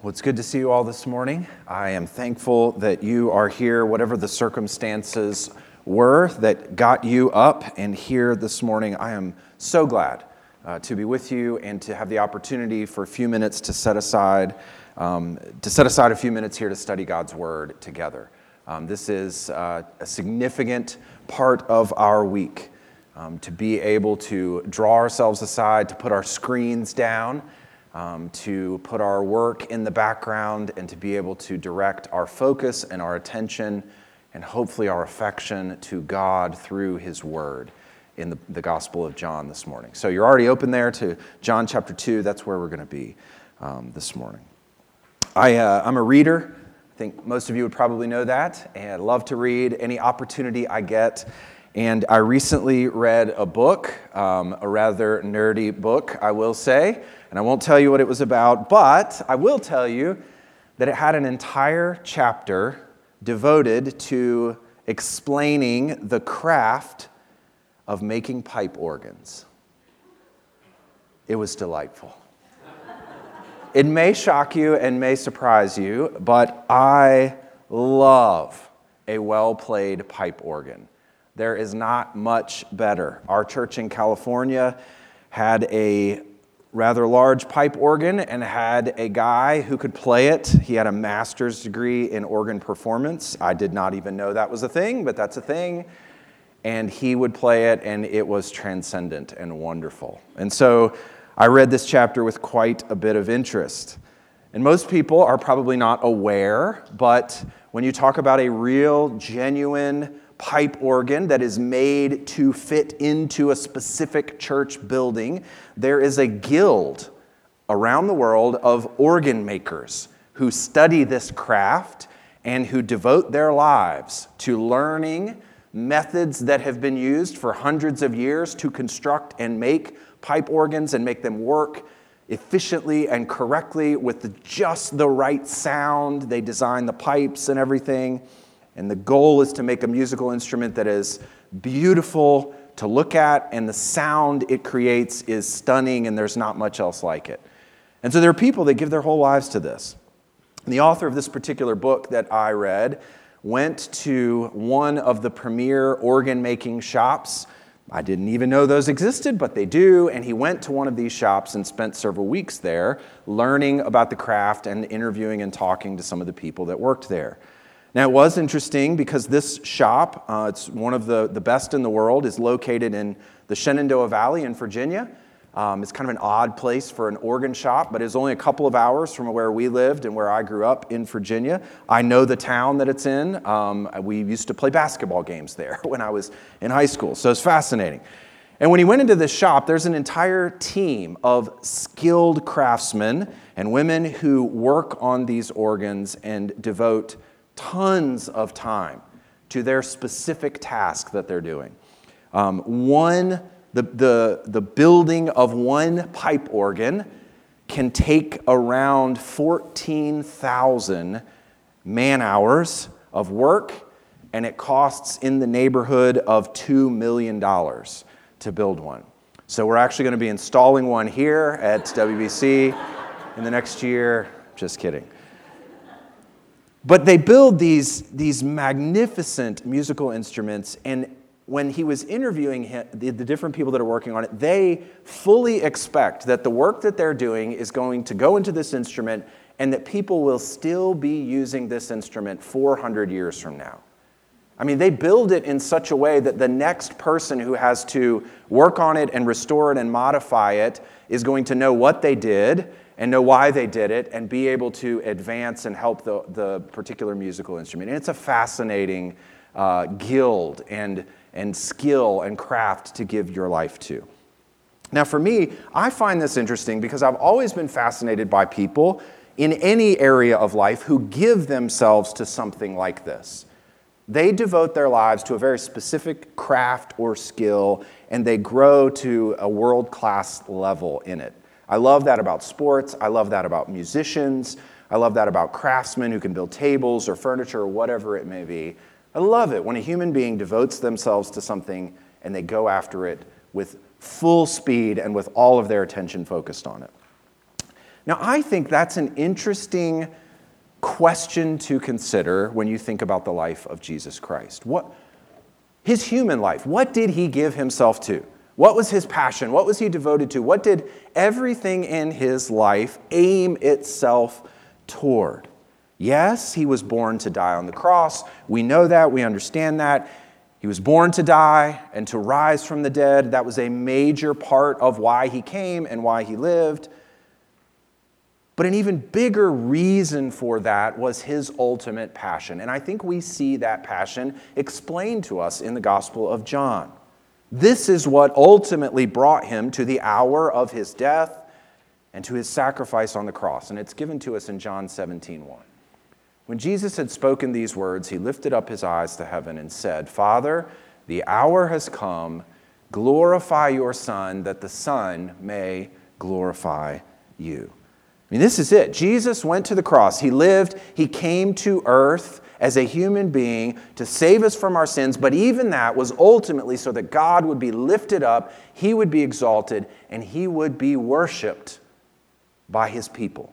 Well, it's good to see you all this morning. I am thankful that you are here, whatever the circumstances were that got you up and here this morning. I am so glad uh, to be with you and to have the opportunity for a few minutes to set aside um, to set aside a few minutes here to study God's Word together. Um, this is uh, a significant part of our week. Um, to be able to draw ourselves aside, to put our screens down, um, to put our work in the background, and to be able to direct our focus and our attention and hopefully our affection to God through His Word in the, the Gospel of John this morning. So you're already open there to John chapter 2. That's where we're going to be um, this morning. I, uh, I'm a reader. I think most of you would probably know that. And I love to read any opportunity I get. And I recently read a book, um, a rather nerdy book, I will say. And I won't tell you what it was about, but I will tell you that it had an entire chapter devoted to explaining the craft of making pipe organs. It was delightful. it may shock you and may surprise you, but I love a well played pipe organ. There is not much better. Our church in California had a rather large pipe organ and had a guy who could play it. He had a master's degree in organ performance. I did not even know that was a thing, but that's a thing. And he would play it, and it was transcendent and wonderful. And so I read this chapter with quite a bit of interest. And most people are probably not aware, but when you talk about a real, genuine, pipe organ that is made to fit into a specific church building. There is a guild around the world of organ makers who study this craft and who devote their lives to learning methods that have been used for hundreds of years to construct and make pipe organs and make them work efficiently and correctly with just the right sound. They design the pipes and everything. And the goal is to make a musical instrument that is beautiful to look at, and the sound it creates is stunning, and there's not much else like it. And so there are people that give their whole lives to this. And the author of this particular book that I read went to one of the premier organ making shops. I didn't even know those existed, but they do. And he went to one of these shops and spent several weeks there learning about the craft and interviewing and talking to some of the people that worked there. Now, it was interesting because this shop, uh, it's one of the, the best in the world, is located in the Shenandoah Valley in Virginia. Um, it's kind of an odd place for an organ shop, but it's only a couple of hours from where we lived and where I grew up in Virginia. I know the town that it's in. Um, we used to play basketball games there when I was in high school, so it's fascinating. And when he went into this shop, there's an entire team of skilled craftsmen and women who work on these organs and devote tons of time to their specific task that they're doing. Um, one, the, the, the building of one pipe organ can take around 14,000 man hours of work, and it costs in the neighborhood of $2 million to build one. So we're actually going to be installing one here at WBC in the next year. Just kidding. But they build these, these magnificent musical instruments, and when he was interviewing him, the, the, different people that are working on it, they fully expect that the work that they're doing is going to go into this instrument and that people will still be using this instrument 400 years from now. I mean, they build it in such a way that the next person who has to work on it and restore it and modify it is going to know what they did and know why they did it and be able to advance and help the, the particular musical instrument. And it's a fascinating uh, guild and, and skill and craft to give your life to. Now, for me, I find this interesting because I've always been fascinated by people in any area of life who give themselves to something like this. They devote their lives to a very specific craft or skill, and they grow to a world class level in it. I love that about sports. I love that about musicians. I love that about craftsmen who can build tables or furniture or whatever it may be. I love it when a human being devotes themselves to something and they go after it with full speed and with all of their attention focused on it. Now, I think that's an interesting question to consider when you think about the life of Jesus Christ. What, his human life, what did he give himself to? What was his passion? What was he devoted to? What did everything in his life aim itself toward? Yes, he was born to die on the cross. We know that. We understand that. He was born to die and to rise from the dead. That was a major part of why he came and why he lived. But an even bigger reason for that was his ultimate passion. And I think we see that passion explained to us in the Gospel of John. This is what ultimately brought him to the hour of his death and to his sacrifice on the cross. And it's given to us in John 17 1. When Jesus had spoken these words, he lifted up his eyes to heaven and said, Father, the hour has come. Glorify your Son, that the Son may glorify you. I mean, this is it. Jesus went to the cross. He lived, he came to earth as a human being to save us from our sins, but even that was ultimately so that God would be lifted up, he would be exalted, and he would be worshiped by his people.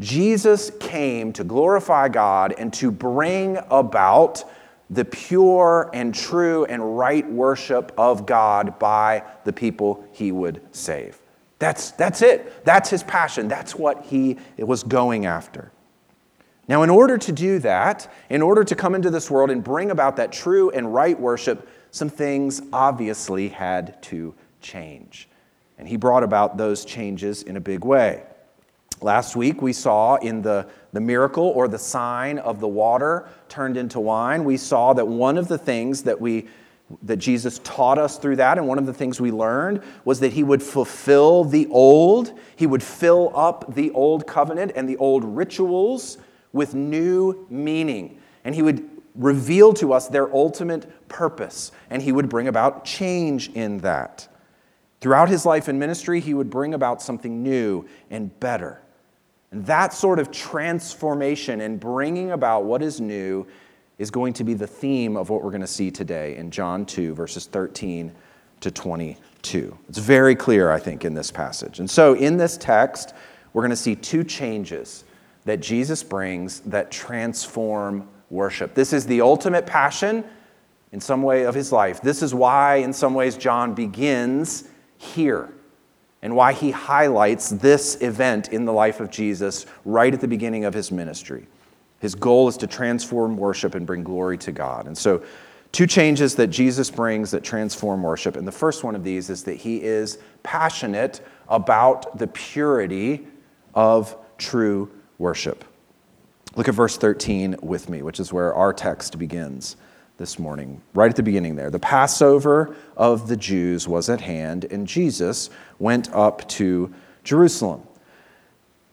Jesus came to glorify God and to bring about the pure and true and right worship of God by the people he would save. That's, that's it. That's his passion. That's what he was going after. Now, in order to do that, in order to come into this world and bring about that true and right worship, some things obviously had to change. And he brought about those changes in a big way. Last week, we saw in the, the miracle or the sign of the water turned into wine, we saw that one of the things that we that Jesus taught us through that, and one of the things we learned was that he would fulfill the old, he would fill up the old covenant and the old rituals with new meaning. And he would reveal to us their ultimate purpose, and he would bring about change in that. Throughout his life and ministry, he would bring about something new and better. And that sort of transformation and bringing about what is new is going to be the theme of what we're going to see today in John 2, verses 13 to 22. It's very clear, I think, in this passage. And so, in this text, we're going to see two changes that Jesus brings that transform worship. This is the ultimate passion in some way of his life. This is why, in some ways, John begins here and why he highlights this event in the life of Jesus right at the beginning of his ministry. His goal is to transform worship and bring glory to God. And so, two changes that Jesus brings that transform worship. And the first one of these is that he is passionate about the purity of true worship. Look at verse 13 with me, which is where our text begins this morning, right at the beginning there. The Passover of the Jews was at hand, and Jesus went up to Jerusalem.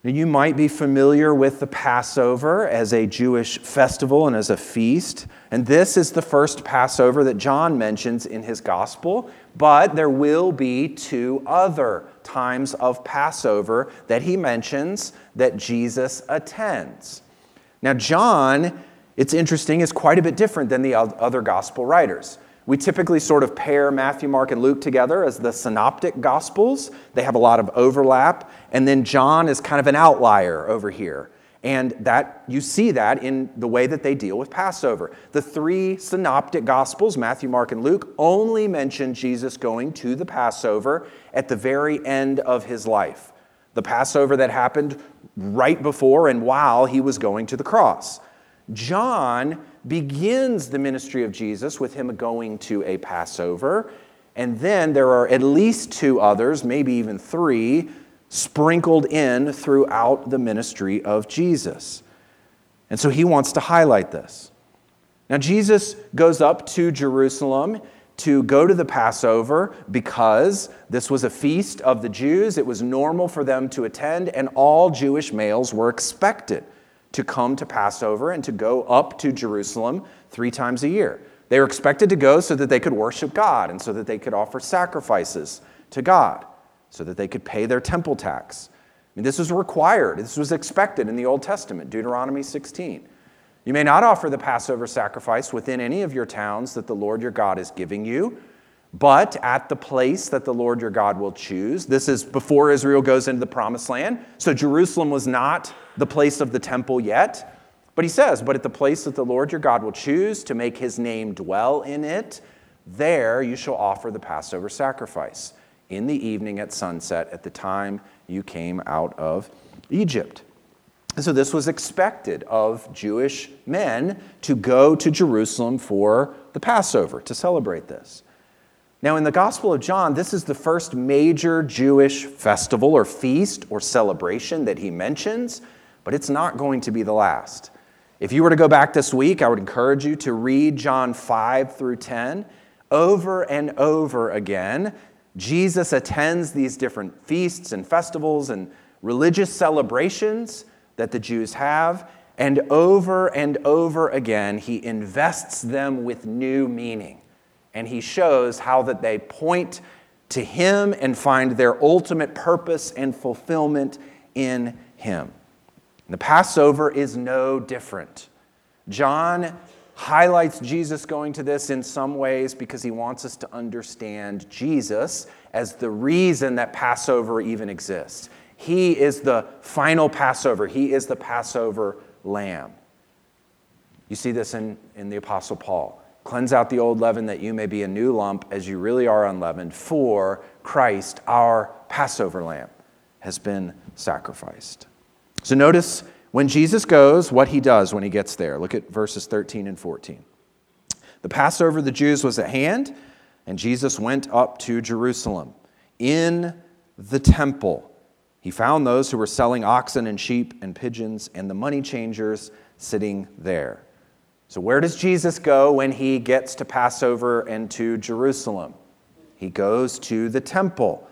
Now, you might be familiar with the Passover as a Jewish festival and as a feast. And this is the first Passover that John mentions in his gospel. But there will be two other times of Passover that he mentions that Jesus attends. Now, John, it's interesting, is quite a bit different than the other gospel writers. We typically sort of pair Matthew, Mark, and Luke together as the synoptic gospels. They have a lot of overlap. And then John is kind of an outlier over here. And that you see that in the way that they deal with Passover. The three synoptic gospels, Matthew, Mark, and Luke, only mention Jesus going to the Passover at the very end of his life. The Passover that happened right before and while he was going to the cross. John begins the ministry of Jesus with him going to a Passover. And then there are at least two others, maybe even three, sprinkled in throughout the ministry of Jesus. And so he wants to highlight this. Now, Jesus goes up to Jerusalem to go to the Passover because this was a feast of the Jews. It was normal for them to attend, and all Jewish males were expected to come to Passover and to go up to Jerusalem three times a year. They were expected to go so that they could worship God and so that they could offer sacrifices to God, so that they could pay their temple tax. I mean, this was required, this was expected in the Old Testament, Deuteronomy 16. You may not offer the Passover sacrifice within any of your towns that the Lord your God is giving you, but at the place that the Lord your God will choose. This is before Israel goes into the promised land. So Jerusalem was not the place of the temple yet. But he says, But at the place that the Lord your God will choose to make his name dwell in it, there you shall offer the Passover sacrifice in the evening at sunset at the time you came out of Egypt. And so this was expected of Jewish men to go to Jerusalem for the Passover, to celebrate this. Now, in the Gospel of John, this is the first major Jewish festival or feast or celebration that he mentions, but it's not going to be the last. If you were to go back this week, I would encourage you to read John 5 through 10. Over and over again, Jesus attends these different feasts and festivals and religious celebrations that the Jews have, and over and over again, he invests them with new meaning and he shows how that they point to him and find their ultimate purpose and fulfillment in him. The Passover is no different. John highlights Jesus going to this in some ways because he wants us to understand Jesus as the reason that Passover even exists. He is the final Passover, he is the Passover lamb. You see this in, in the Apostle Paul. Cleanse out the old leaven that you may be a new lump as you really are unleavened, for Christ, our Passover lamb, has been sacrificed. So notice when Jesus goes, what he does when he gets there. Look at verses 13 and 14. The Passover of the Jews was at hand, and Jesus went up to Jerusalem. In the temple, he found those who were selling oxen and sheep and pigeons and the money changers sitting there. So, where does Jesus go when he gets to Passover and to Jerusalem? He goes to the temple.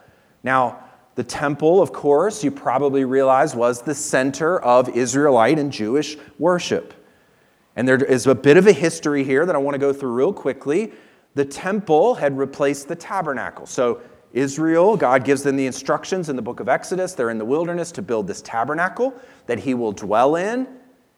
Now, the temple, of course, you probably realize, was the center of Israelite and Jewish worship. And there is a bit of a history here that I want to go through real quickly. The temple had replaced the tabernacle. So, Israel, God gives them the instructions in the book of Exodus. They're in the wilderness to build this tabernacle that he will dwell in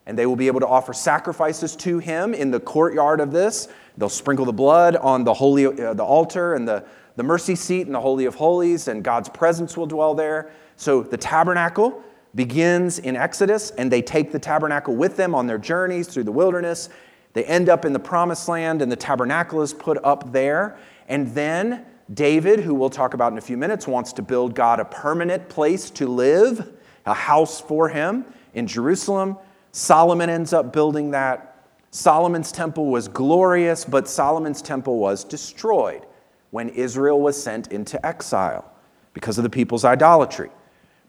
and they will be able to offer sacrifices to him in the courtyard of this. They'll sprinkle the blood on the holy uh, the altar and the, the mercy seat and the holy of holies, and God's presence will dwell there. So the tabernacle begins in Exodus, and they take the tabernacle with them on their journeys through the wilderness. They end up in the promised land, and the tabernacle is put up there. And then David, who we'll talk about in a few minutes, wants to build God a permanent place to live, a house for him in Jerusalem. Solomon ends up building that. Solomon's temple was glorious, but Solomon's temple was destroyed when Israel was sent into exile because of the people's idolatry.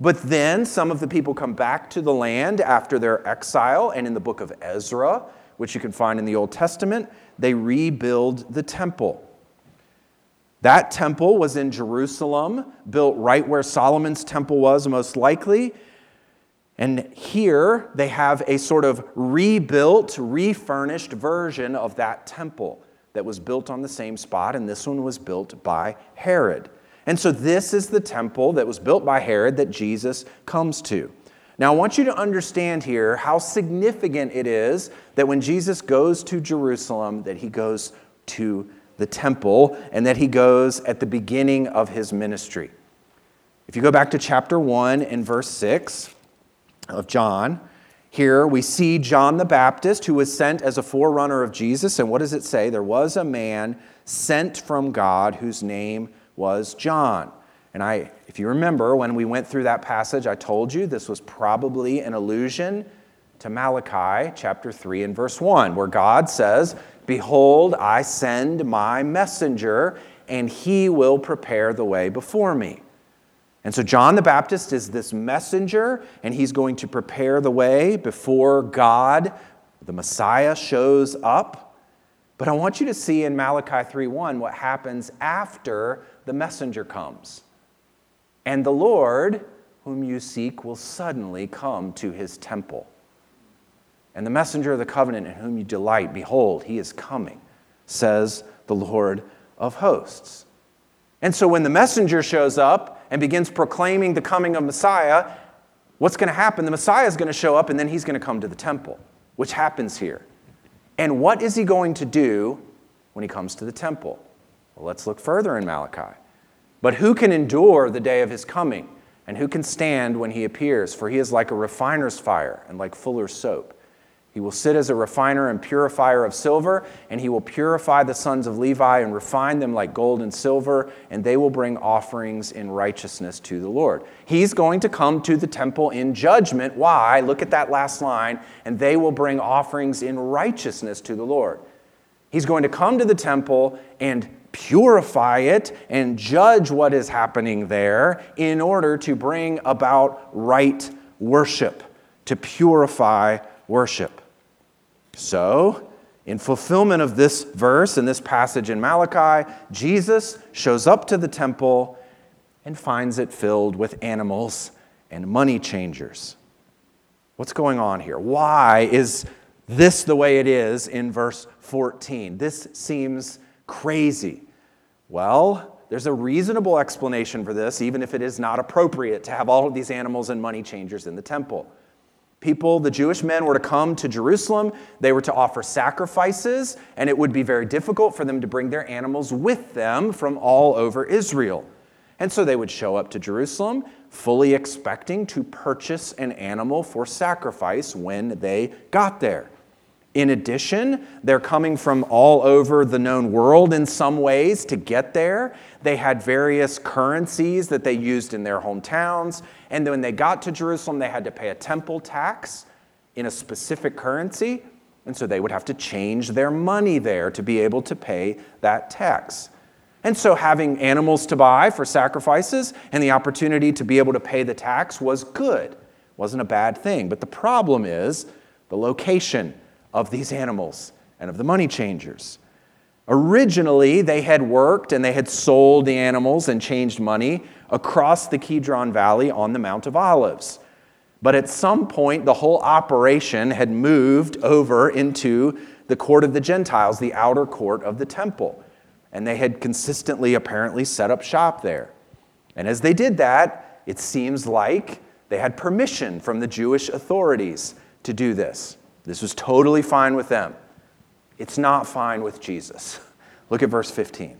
But then some of the people come back to the land after their exile, and in the book of Ezra, which you can find in the Old Testament, they rebuild the temple. That temple was in Jerusalem, built right where Solomon's temple was, most likely. And here they have a sort of rebuilt, refurnished version of that temple that was built on the same spot, and this one was built by Herod. And so this is the temple that was built by Herod that Jesus comes to. Now, I want you to understand here how significant it is that when Jesus goes to Jerusalem, that he goes to the temple and that he goes at the beginning of his ministry. If you go back to chapter 1 and verse 6, of John. Here we see John the Baptist, who was sent as a forerunner of Jesus. And what does it say? There was a man sent from God whose name was John. And I, if you remember, when we went through that passage, I told you this was probably an allusion to Malachi chapter 3 and verse 1, where God says, Behold, I send my messenger, and he will prepare the way before me. And so John the Baptist is this messenger, and he's going to prepare the way before God, the Messiah, shows up. But I want you to see in Malachi 3:1 what happens after the messenger comes. And the Lord, whom you seek, will suddenly come to his temple. And the messenger of the covenant in whom you delight, behold, he is coming, says the Lord of hosts. And so when the messenger shows up and begins proclaiming the coming of Messiah, what's going to happen? The Messiah is going to show up and then he's going to come to the temple, which happens here. And what is he going to do when he comes to the temple? Well, let's look further in Malachi. But who can endure the day of his coming? And who can stand when he appears? For he is like a refiner's fire and like fuller's soap. He will sit as a refiner and purifier of silver, and he will purify the sons of Levi and refine them like gold and silver, and they will bring offerings in righteousness to the Lord. He's going to come to the temple in judgment. Why? Look at that last line. And they will bring offerings in righteousness to the Lord. He's going to come to the temple and purify it and judge what is happening there in order to bring about right worship, to purify worship. So, in fulfillment of this verse and this passage in Malachi, Jesus shows up to the temple and finds it filled with animals and money changers. What's going on here? Why is this the way it is in verse 14? This seems crazy. Well, there's a reasonable explanation for this, even if it is not appropriate to have all of these animals and money changers in the temple. People, the Jewish men, were to come to Jerusalem. They were to offer sacrifices, and it would be very difficult for them to bring their animals with them from all over Israel. And so they would show up to Jerusalem, fully expecting to purchase an animal for sacrifice when they got there. In addition, they're coming from all over the known world in some ways to get there. They had various currencies that they used in their hometowns. And when they got to Jerusalem, they had to pay a temple tax in a specific currency. And so they would have to change their money there to be able to pay that tax. And so having animals to buy for sacrifices and the opportunity to be able to pay the tax was good, wasn't a bad thing. But the problem is the location of these animals and of the money changers. Originally, they had worked and they had sold the animals and changed money across the Kidron Valley on the Mount of Olives. But at some point, the whole operation had moved over into the court of the Gentiles, the outer court of the temple. And they had consistently, apparently, set up shop there. And as they did that, it seems like they had permission from the Jewish authorities to do this. This was totally fine with them. It's not fine with Jesus. Look at verse 15.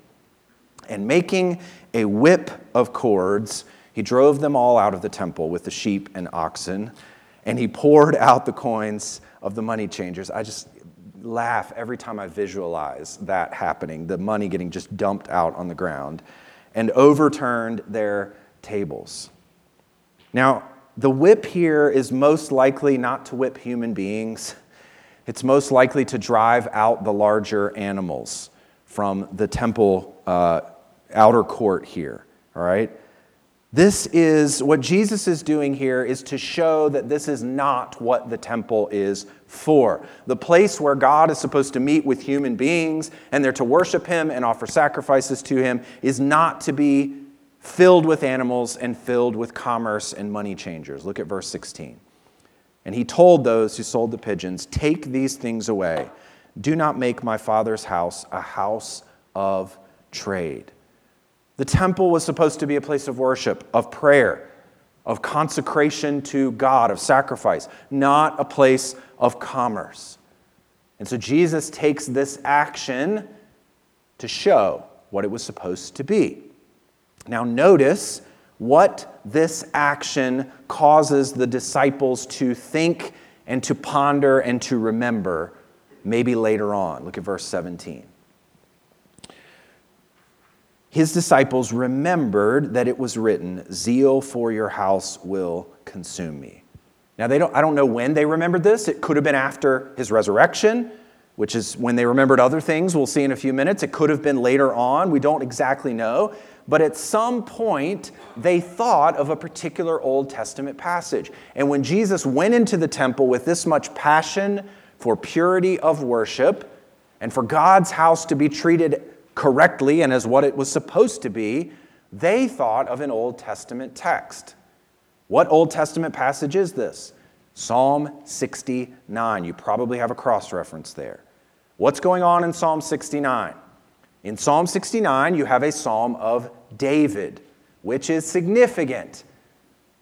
And making a whip of cords, he drove them all out of the temple with the sheep and oxen, and he poured out the coins of the money changers. I just laugh every time I visualize that happening, the money getting just dumped out on the ground, and overturned their tables. Now, the whip here is most likely not to whip human beings. It's most likely to drive out the larger animals from the temple uh, outer court here, all right? This is what Jesus is doing here is to show that this is not what the temple is for. The place where God is supposed to meet with human beings and they're to worship Him and offer sacrifices to Him is not to be filled with animals and filled with commerce and money changers. Look at verse 16. And he told those who sold the pigeons, Take these things away. Do not make my father's house a house of trade. The temple was supposed to be a place of worship, of prayer, of consecration to God, of sacrifice, not a place of commerce. And so Jesus takes this action to show what it was supposed to be. Now, notice what this action causes the disciples to think and to ponder and to remember maybe later on. Look at verse 17. His disciples remembered that it was written, Zeal for your house will consume me. Now, they don't, I don't know when they remembered this. It could have been after his resurrection which is when they remembered other things. We'll see in a few minutes. It could have been later on. We don't exactly know. But at some point, they thought of a particular Old Testament passage. And when Jesus went into the temple with this much passion for purity of worship and for God's house to be treated correctly and as what it was supposed to be, they thought of an Old Testament text. What Old Testament passage is this? Psalm 69. You probably have a cross reference there. What's going on in Psalm 69? In Psalm 69, you have a psalm of David, which is significant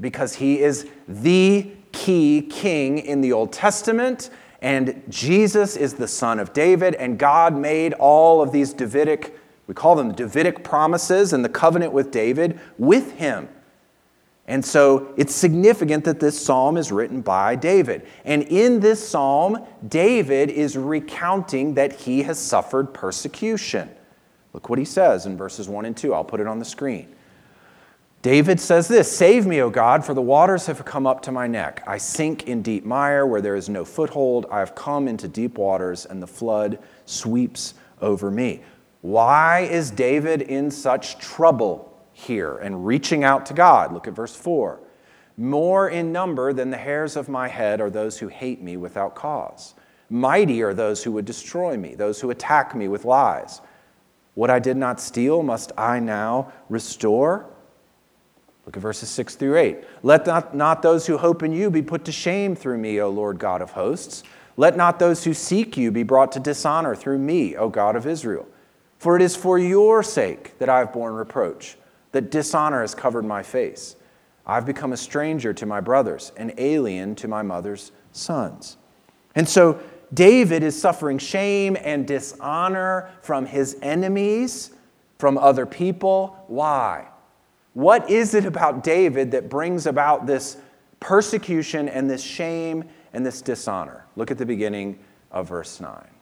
because he is the key king in the Old Testament, and Jesus is the son of David, and God made all of these Davidic We call them Davidic promises and the covenant with David with him. And so it's significant that this psalm is written by David. And in this psalm, David is recounting that he has suffered persecution. Look what he says in verses 1 and 2. I'll put it on the screen. David says this Save me, O God, for the waters have come up to my neck. I sink in deep mire where there is no foothold. I have come into deep waters, and the flood sweeps over me. Why is David in such trouble? Here and reaching out to God. Look at verse 4. More in number than the hairs of my head are those who hate me without cause. Mighty are those who would destroy me, those who attack me with lies. What I did not steal, must I now restore? Look at verses 6 through 8. Let not, not those who hope in you be put to shame through me, O Lord God of hosts. Let not those who seek you be brought to dishonor through me, O God of Israel. For it is for your sake that I have borne reproach that dishonor has covered my face. I've become a stranger to my brothers, an alien to my mother's sons. And so David is suffering shame and dishonor from his enemies, from other people. Why? What is it about David that brings about this persecution and this shame and this dishonor? Look at the beginning of verse 9.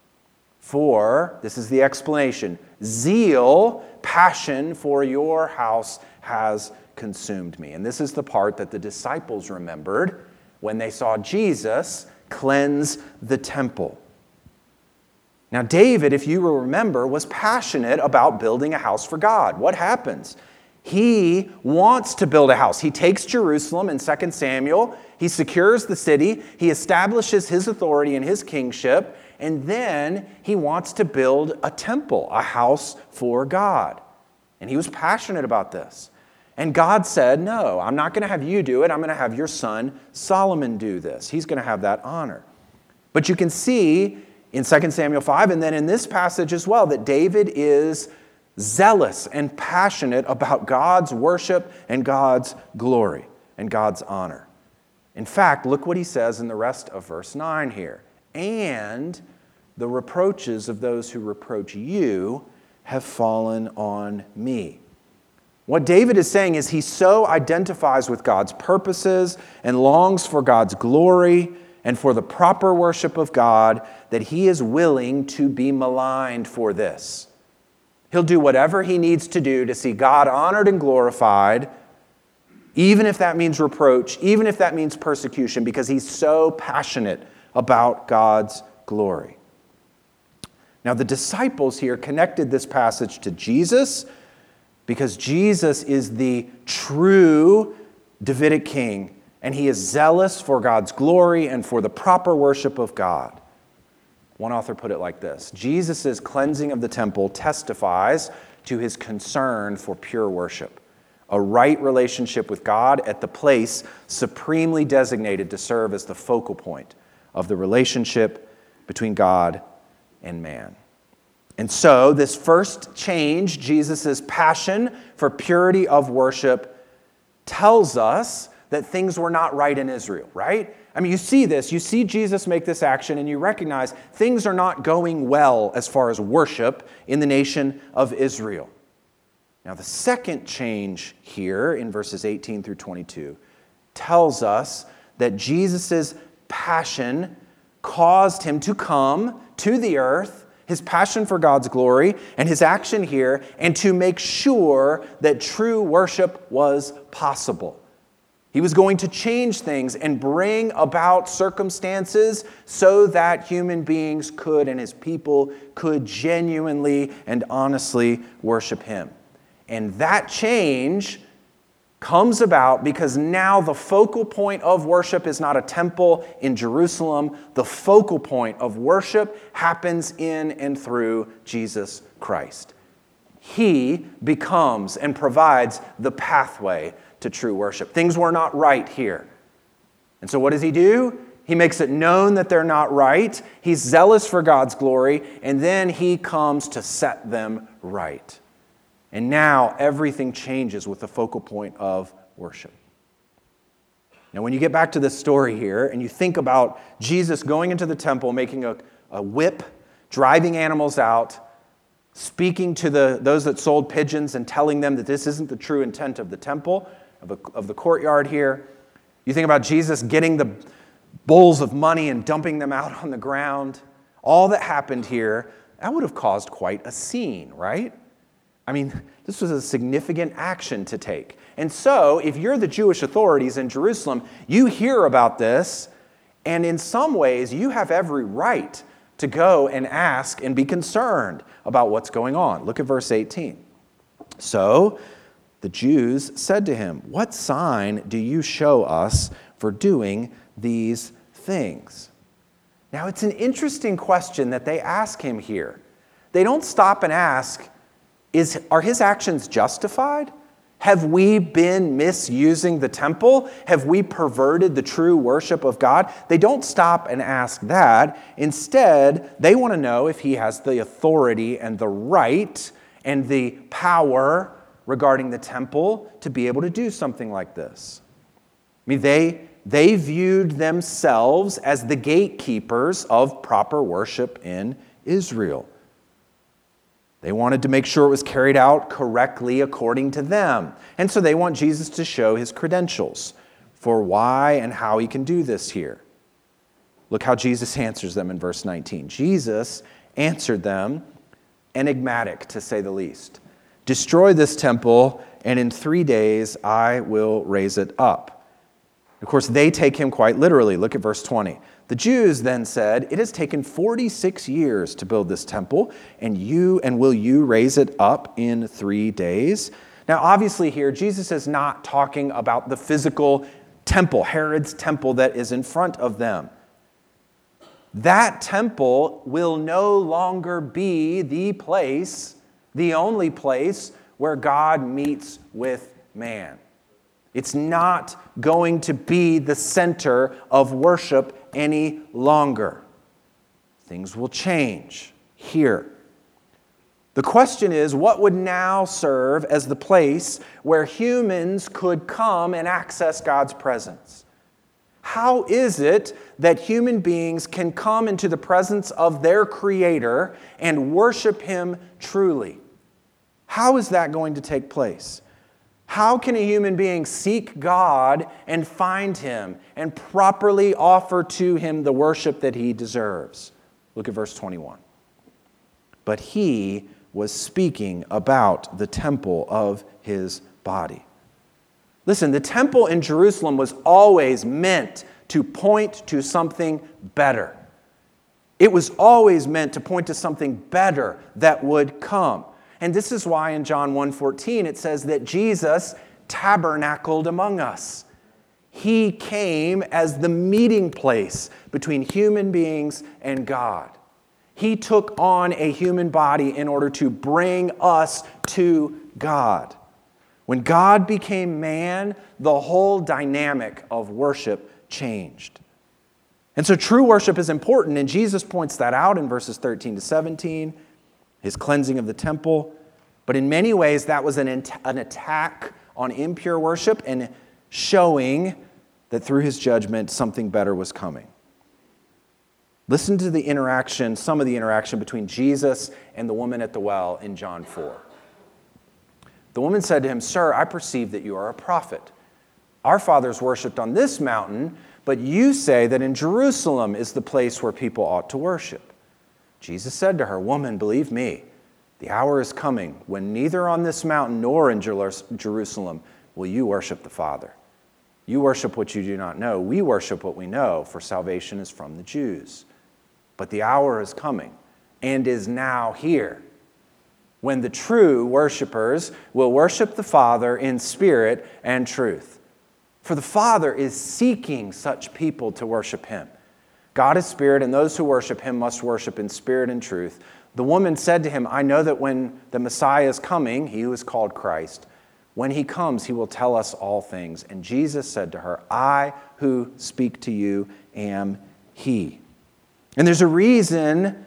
For, this is the explanation, zeal, passion for your house has consumed me. And this is the part that the disciples remembered when they saw Jesus cleanse the temple. Now, David, if you will remember, was passionate about building a house for God. What happens? He wants to build a house. He takes Jerusalem in 2 Samuel, he secures the city, he establishes his authority and his kingship, and then he wants to build a temple, a house for God. And he was passionate about this. And God said, No, I'm not going to have you do it. I'm going to have your son Solomon do this. He's going to have that honor. But you can see in 2 Samuel 5 and then in this passage as well that David is zealous and passionate about God's worship and God's glory and God's honor. In fact, look what he says in the rest of verse 9 here and the reproaches of those who reproach you have fallen on me. What David is saying is he so identifies with God's purposes and longs for God's glory and for the proper worship of God that he is willing to be maligned for this. He'll do whatever he needs to do to see God honored and glorified, even if that means reproach, even if that means persecution, because he's so passionate about God's glory. Now, the disciples here connected this passage to Jesus because Jesus is the true Davidic king, and he is zealous for God's glory and for the proper worship of God. One author put it like this Jesus' cleansing of the temple testifies to his concern for pure worship, a right relationship with God at the place supremely designated to serve as the focal point of the relationship between God and man. And so, this first change, Jesus' passion for purity of worship, tells us that things were not right in Israel, right? I mean, you see this, you see Jesus make this action, and you recognize things are not going well as far as worship in the nation of Israel. Now, the second change here in verses 18 through 22 tells us that Jesus' passion caused him to come to the earth, his passion for God's glory, and his action here, and to make sure that true worship was possible. He was going to change things and bring about circumstances so that human beings could and his people could genuinely and honestly worship him. And that change comes about because now the focal point of worship is not a temple in Jerusalem. The focal point of worship happens in and through Jesus Christ. He becomes and provides the pathway to true worship. Things were not right here. And so, what does he do? He makes it known that they're not right. He's zealous for God's glory, and then he comes to set them right. And now everything changes with the focal point of worship. Now, when you get back to this story here and you think about Jesus going into the temple, making a, a whip, driving animals out, speaking to the, those that sold pigeons and telling them that this isn't the true intent of the temple, of, a, of the courtyard here. You think about Jesus getting the bowls of money and dumping them out on the ground. All that happened here, that would have caused quite a scene, right? I mean, this was a significant action to take. And so, if you're the Jewish authorities in Jerusalem, you hear about this, and in some ways, you have every right to go and ask and be concerned about what's going on. Look at verse 18. So the Jews said to him, What sign do you show us for doing these things? Now, it's an interesting question that they ask him here. They don't stop and ask, Is, Are his actions justified? Have we been misusing the temple? Have we perverted the true worship of God? They don't stop and ask that. Instead, they want to know if he has the authority and the right and the power regarding the temple to be able to do something like this. I mean, they, they viewed themselves as the gatekeepers of proper worship in Israel. They wanted to make sure it was carried out correctly according to them. And so they want Jesus to show his credentials for why and how he can do this here. Look how Jesus answers them in verse 19. Jesus answered them, enigmatic to say the least Destroy this temple, and in three days I will raise it up. Of course, they take him quite literally. Look at verse 20. The Jews then said, It has taken 46 years to build this temple, and you and will you raise it up in three days? Now, obviously, here, Jesus is not talking about the physical temple, Herod's temple that is in front of them. That temple will no longer be the place, the only place where God meets with man. It's not going to be the center of worship any longer. Things will change here. The question is what would now serve as the place where humans could come and access God's presence? How is it that human beings can come into the presence of their Creator and worship Him truly? How is that going to take place? How can a human being seek God and find Him and properly offer to Him the worship that He deserves? Look at verse 21. But He was speaking about the temple of His body. Listen, the temple in Jerusalem was always meant to point to something better. It was always meant to point to something better that would come. And this is why in John 1:14 it says that Jesus tabernacled among us. He came as the meeting place between human beings and God. He took on a human body in order to bring us to God. When God became man, the whole dynamic of worship changed. And so true worship is important, and Jesus points that out in verses 13 to 17 his cleansing of the temple. But in many ways, that was an, an attack on impure worship and showing that through his judgment, something better was coming. Listen to the interaction, some of the interaction between Jesus and the woman at the well in John 4. The woman said to him, Sir, I perceive that you are a prophet. Our fathers worshiped on this mountain, but you say that in Jerusalem is the place where people ought to worship. Jesus said to her, Woman, believe me, the hour is coming when neither on this mountain nor in Jerusalem will you worship the Father. You worship what you do not know. We worship what we know, for salvation is from the Jews. But the hour is coming and is now here when the true worshipers will worship the Father in spirit and truth. For the Father is seeking such people to worship him. God is spirit, and those who worship him must worship in spirit and truth. The woman said to him, I know that when the Messiah is coming, he who is called Christ, when he comes, he will tell us all things. And Jesus said to her, I who speak to you am he. And there's a reason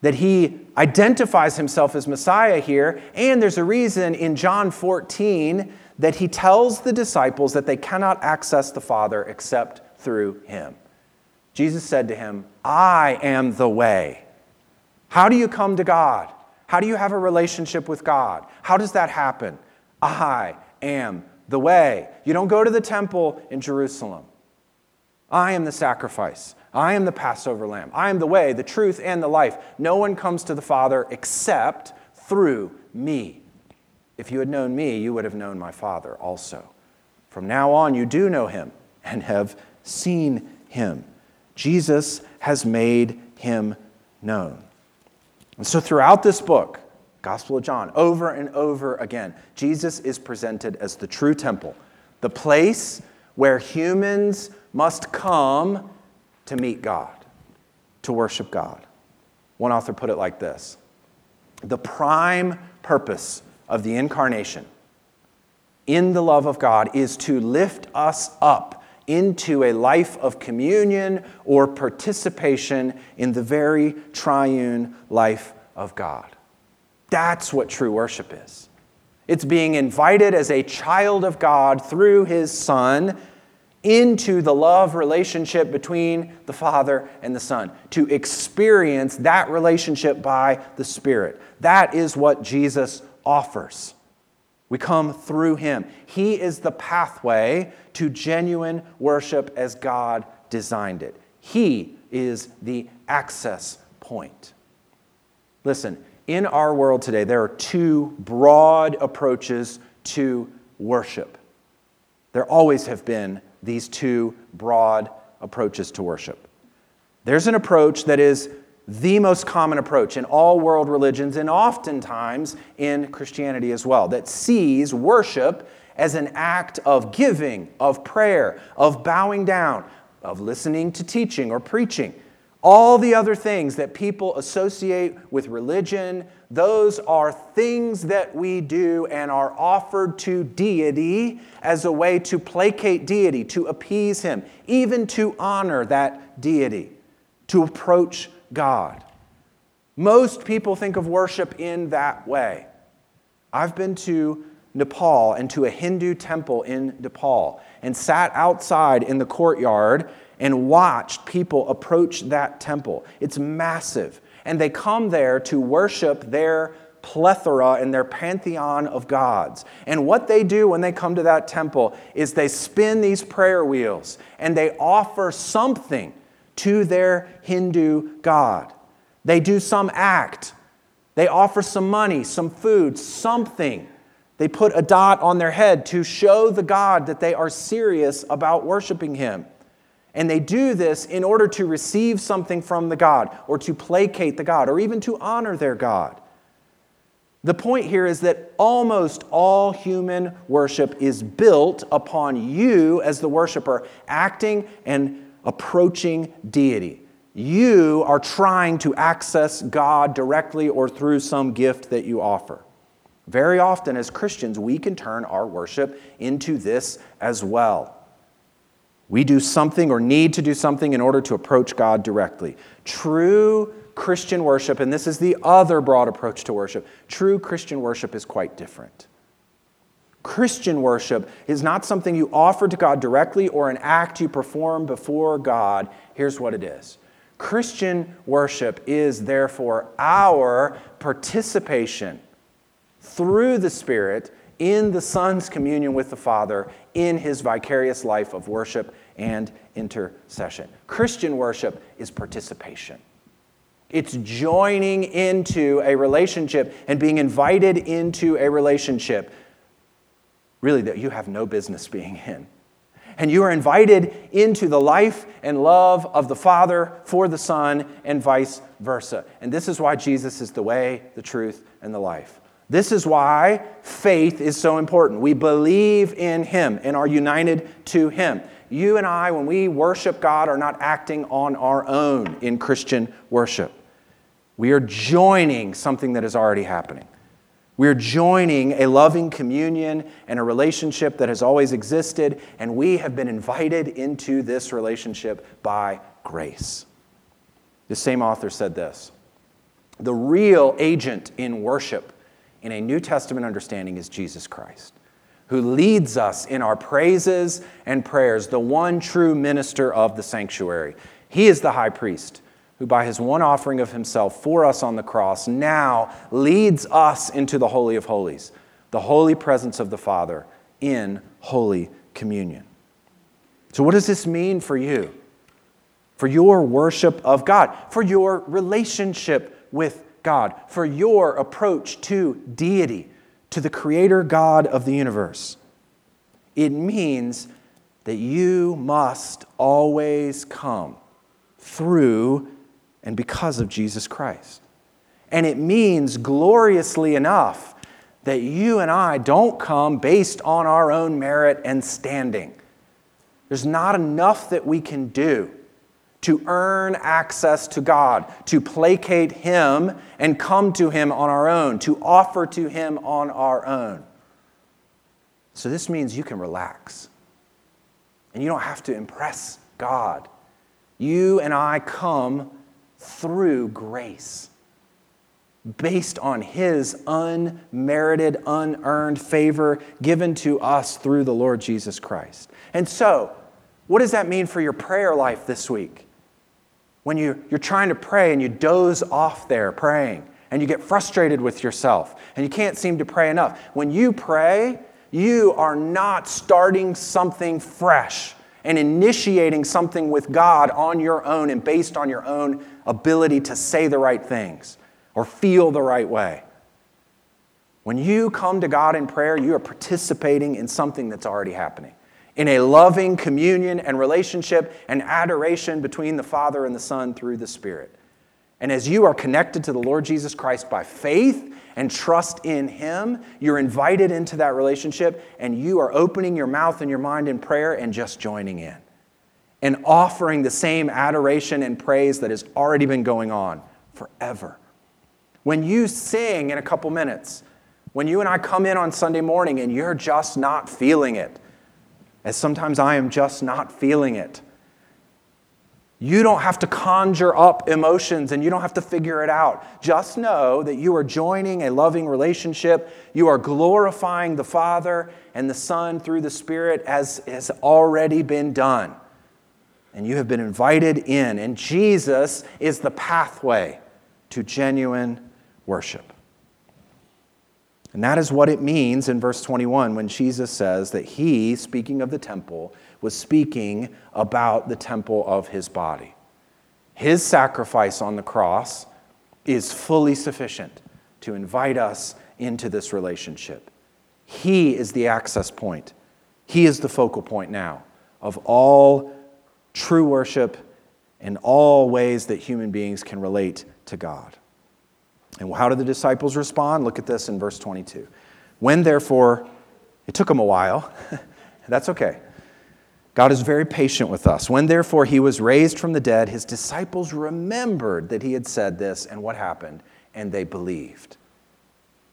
that he identifies himself as Messiah here, and there's a reason in John 14 that he tells the disciples that they cannot access the Father except through him. Jesus said to him, I am the way. How do you come to God? How do you have a relationship with God? How does that happen? I am the way. You don't go to the temple in Jerusalem. I am the sacrifice. I am the Passover lamb. I am the way, the truth, and the life. No one comes to the Father except through me. If you had known me, you would have known my Father also. From now on, you do know him and have seen him. Jesus has made him known. And so, throughout this book, Gospel of John, over and over again, Jesus is presented as the true temple, the place where humans must come to meet God, to worship God. One author put it like this The prime purpose of the incarnation in the love of God is to lift us up into a life of communion or participation in the very triune life of God. That's what true worship is. It's being invited as a child of God through his Son into the love relationship between the Father and the Son, to experience that relationship by the Spirit. That is what Jesus offers. We come through him. He is the pathway to genuine worship as God designed it. He is the access point. Listen, in our world today, there are two broad approaches to worship. There always have been these two broad approaches to worship. There's an approach that is the most common approach in all world religions and oftentimes in Christianity as well, that sees worship as an act of giving, of prayer, of bowing down, of listening to teaching or preaching. All the other things that people associate with religion, those are things that we do and are offered to deity as a way to placate deity, to appease him, even to honor that deity, to approach God. Most people think of worship in that way. I've been to Nepal and to a Hindu temple in Nepal and sat outside in the courtyard and watched people approach that temple. It's massive. And they come there to worship their plethora and their pantheon of gods. And what they do when they come to that temple is they spin these prayer wheels and they offer something to their Hindu God. They do some act, they offer some money, some food, something. They put a dot on their head to show the God that they are serious about worshiping Him. And they do this in order to receive something from the God, or to placate the God, or even to honor their God. The point here is that almost all human worship is built upon you as the worshiper acting and approaching deity. You are trying to access God directly or through some gift that you offer. Very often, as Christians, we can turn our worship into this as well. We do something or need to do something in order to approach God directly. True Christian worship, and this is the other broad approach to worship, true Christian worship is quite different. Christian worship is not something you offer to God directly or an act you perform before God. Here's what it is Christian worship is therefore our participation through the Spirit in the Son's communion with the Father in his vicarious life of worship and intercession. Christian worship is participation. It's joining into a relationship and being invited into a relationship really that you have no business being in. And you are invited into the life and love of the Father for the Son, and vice versa. And this is why Jesus is the way, the truth, and the life. This is why faith is so important. We believe in Him and are united to Him. You and I, when we worship God, are not acting on our own in Christian worship. We are joining something that is already happening. We're joining a loving communion and a relationship that has always existed, and we have been invited into this relationship by grace. The same author said this The real agent in worship in a New Testament understanding is Jesus Christ, who leads us in our praises and prayers, the one true minister of the sanctuary. He is the high priest who by his one offering of himself for us on the cross now leads us into the Holy of Holies, the holy presence of the Father in Holy Communion. So, what does this mean for you? For your worship of God, for your relationship with God, for your approach to deity, to the Creator God of the universe. It means that you must always come through and because of Jesus Christ. And it means gloriously enough that you and I don't come based on our own merit and standing. There's not enough that we can do to earn access to God, to placate Him and come to Him on our own, to offer to Him on our own. So this means you can relax. And you don't have to impress God. You and I come through grace, based on His unmerited, unearned favor given to us through the Lord Jesus Christ. And so, what does that mean for your prayer life this week? When you, you're trying to pray and you doze off there praying and you get frustrated with yourself and you can't seem to pray enough. When you pray, you are not starting something fresh and initiating something with God on your own and based on your own ability to say the right things or feel the right way. When you come to God in prayer, you are participating in something that's already happening in a loving communion and relationship and adoration between the Father and the Son through the Spirit. And as you are connected to the Lord Jesus Christ by faith and trust in Him, you're invited into that relationship and you are opening your mouth and your mind in prayer and just joining in and offering the same adoration and praise that has already been going on forever. When you sing in a couple minutes, when you and I come in on Sunday morning and you're just not feeling it, as sometimes I am just not feeling it. You don't have to conjure up emotions and you don't have to figure it out. Just know that you are joining a loving relationship. You are glorifying the Father and the Son through the Spirit as has already been done. And you have been invited in. And Jesus is the pathway to genuine worship. And that is what it means in verse 21 when Jesus says that he, speaking of the temple, was speaking about the temple of his body. His sacrifice on the cross is fully sufficient to invite us into this relationship. He is the access point, He is the focal point now of all true worship and all ways that human beings can relate to God. And how did the disciples respond? Look at this in verse 22. When therefore, it took them a while, that's okay. God is very patient with us. When therefore he was raised from the dead, his disciples remembered that he had said this, and what happened? And they believed.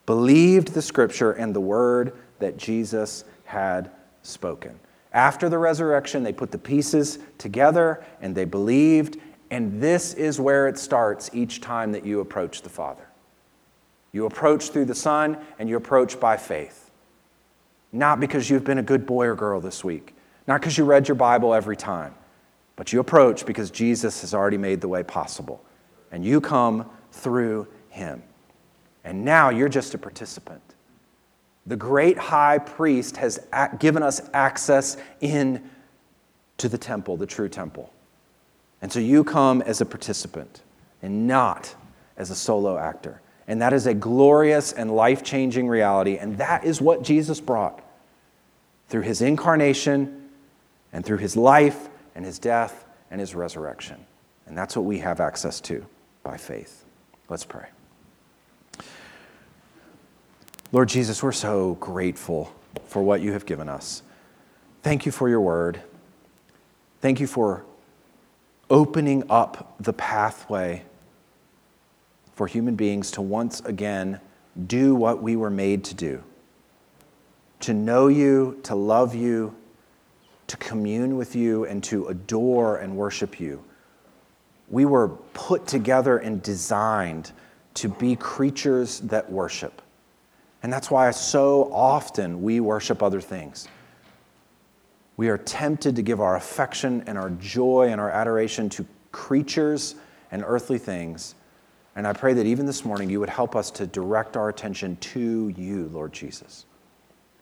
Believed the scripture and the word that Jesus had spoken. After the resurrection, they put the pieces together and they believed, and this is where it starts each time that you approach the Father. You approach through the Son, and you approach by faith. Not because you've been a good boy or girl this week, not because you read your Bible every time, but you approach because Jesus has already made the way possible. And you come through Him. And now you're just a participant. The great high priest has given us access in to the temple, the true temple. And so you come as a participant and not as a solo actor. And that is a glorious and life changing reality. And that is what Jesus brought through his incarnation and through his life and his death and his resurrection. And that's what we have access to by faith. Let's pray. Lord Jesus, we're so grateful for what you have given us. Thank you for your word. Thank you for opening up the pathway for human beings to once again do what we were made to do to know you, to love you, to commune with you, and to adore and worship you. We were put together and designed to be creatures that worship. And that's why so often we worship other things. We are tempted to give our affection and our joy and our adoration to creatures and earthly things. And I pray that even this morning you would help us to direct our attention to you, Lord Jesus.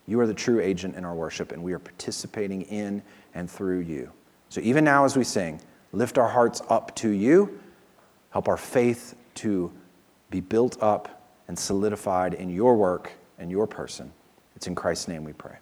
You are the true agent in our worship, and we are participating in and through you. So even now, as we sing, lift our hearts up to you, help our faith to be built up and solidified in your work and your person. It's in Christ's name we pray.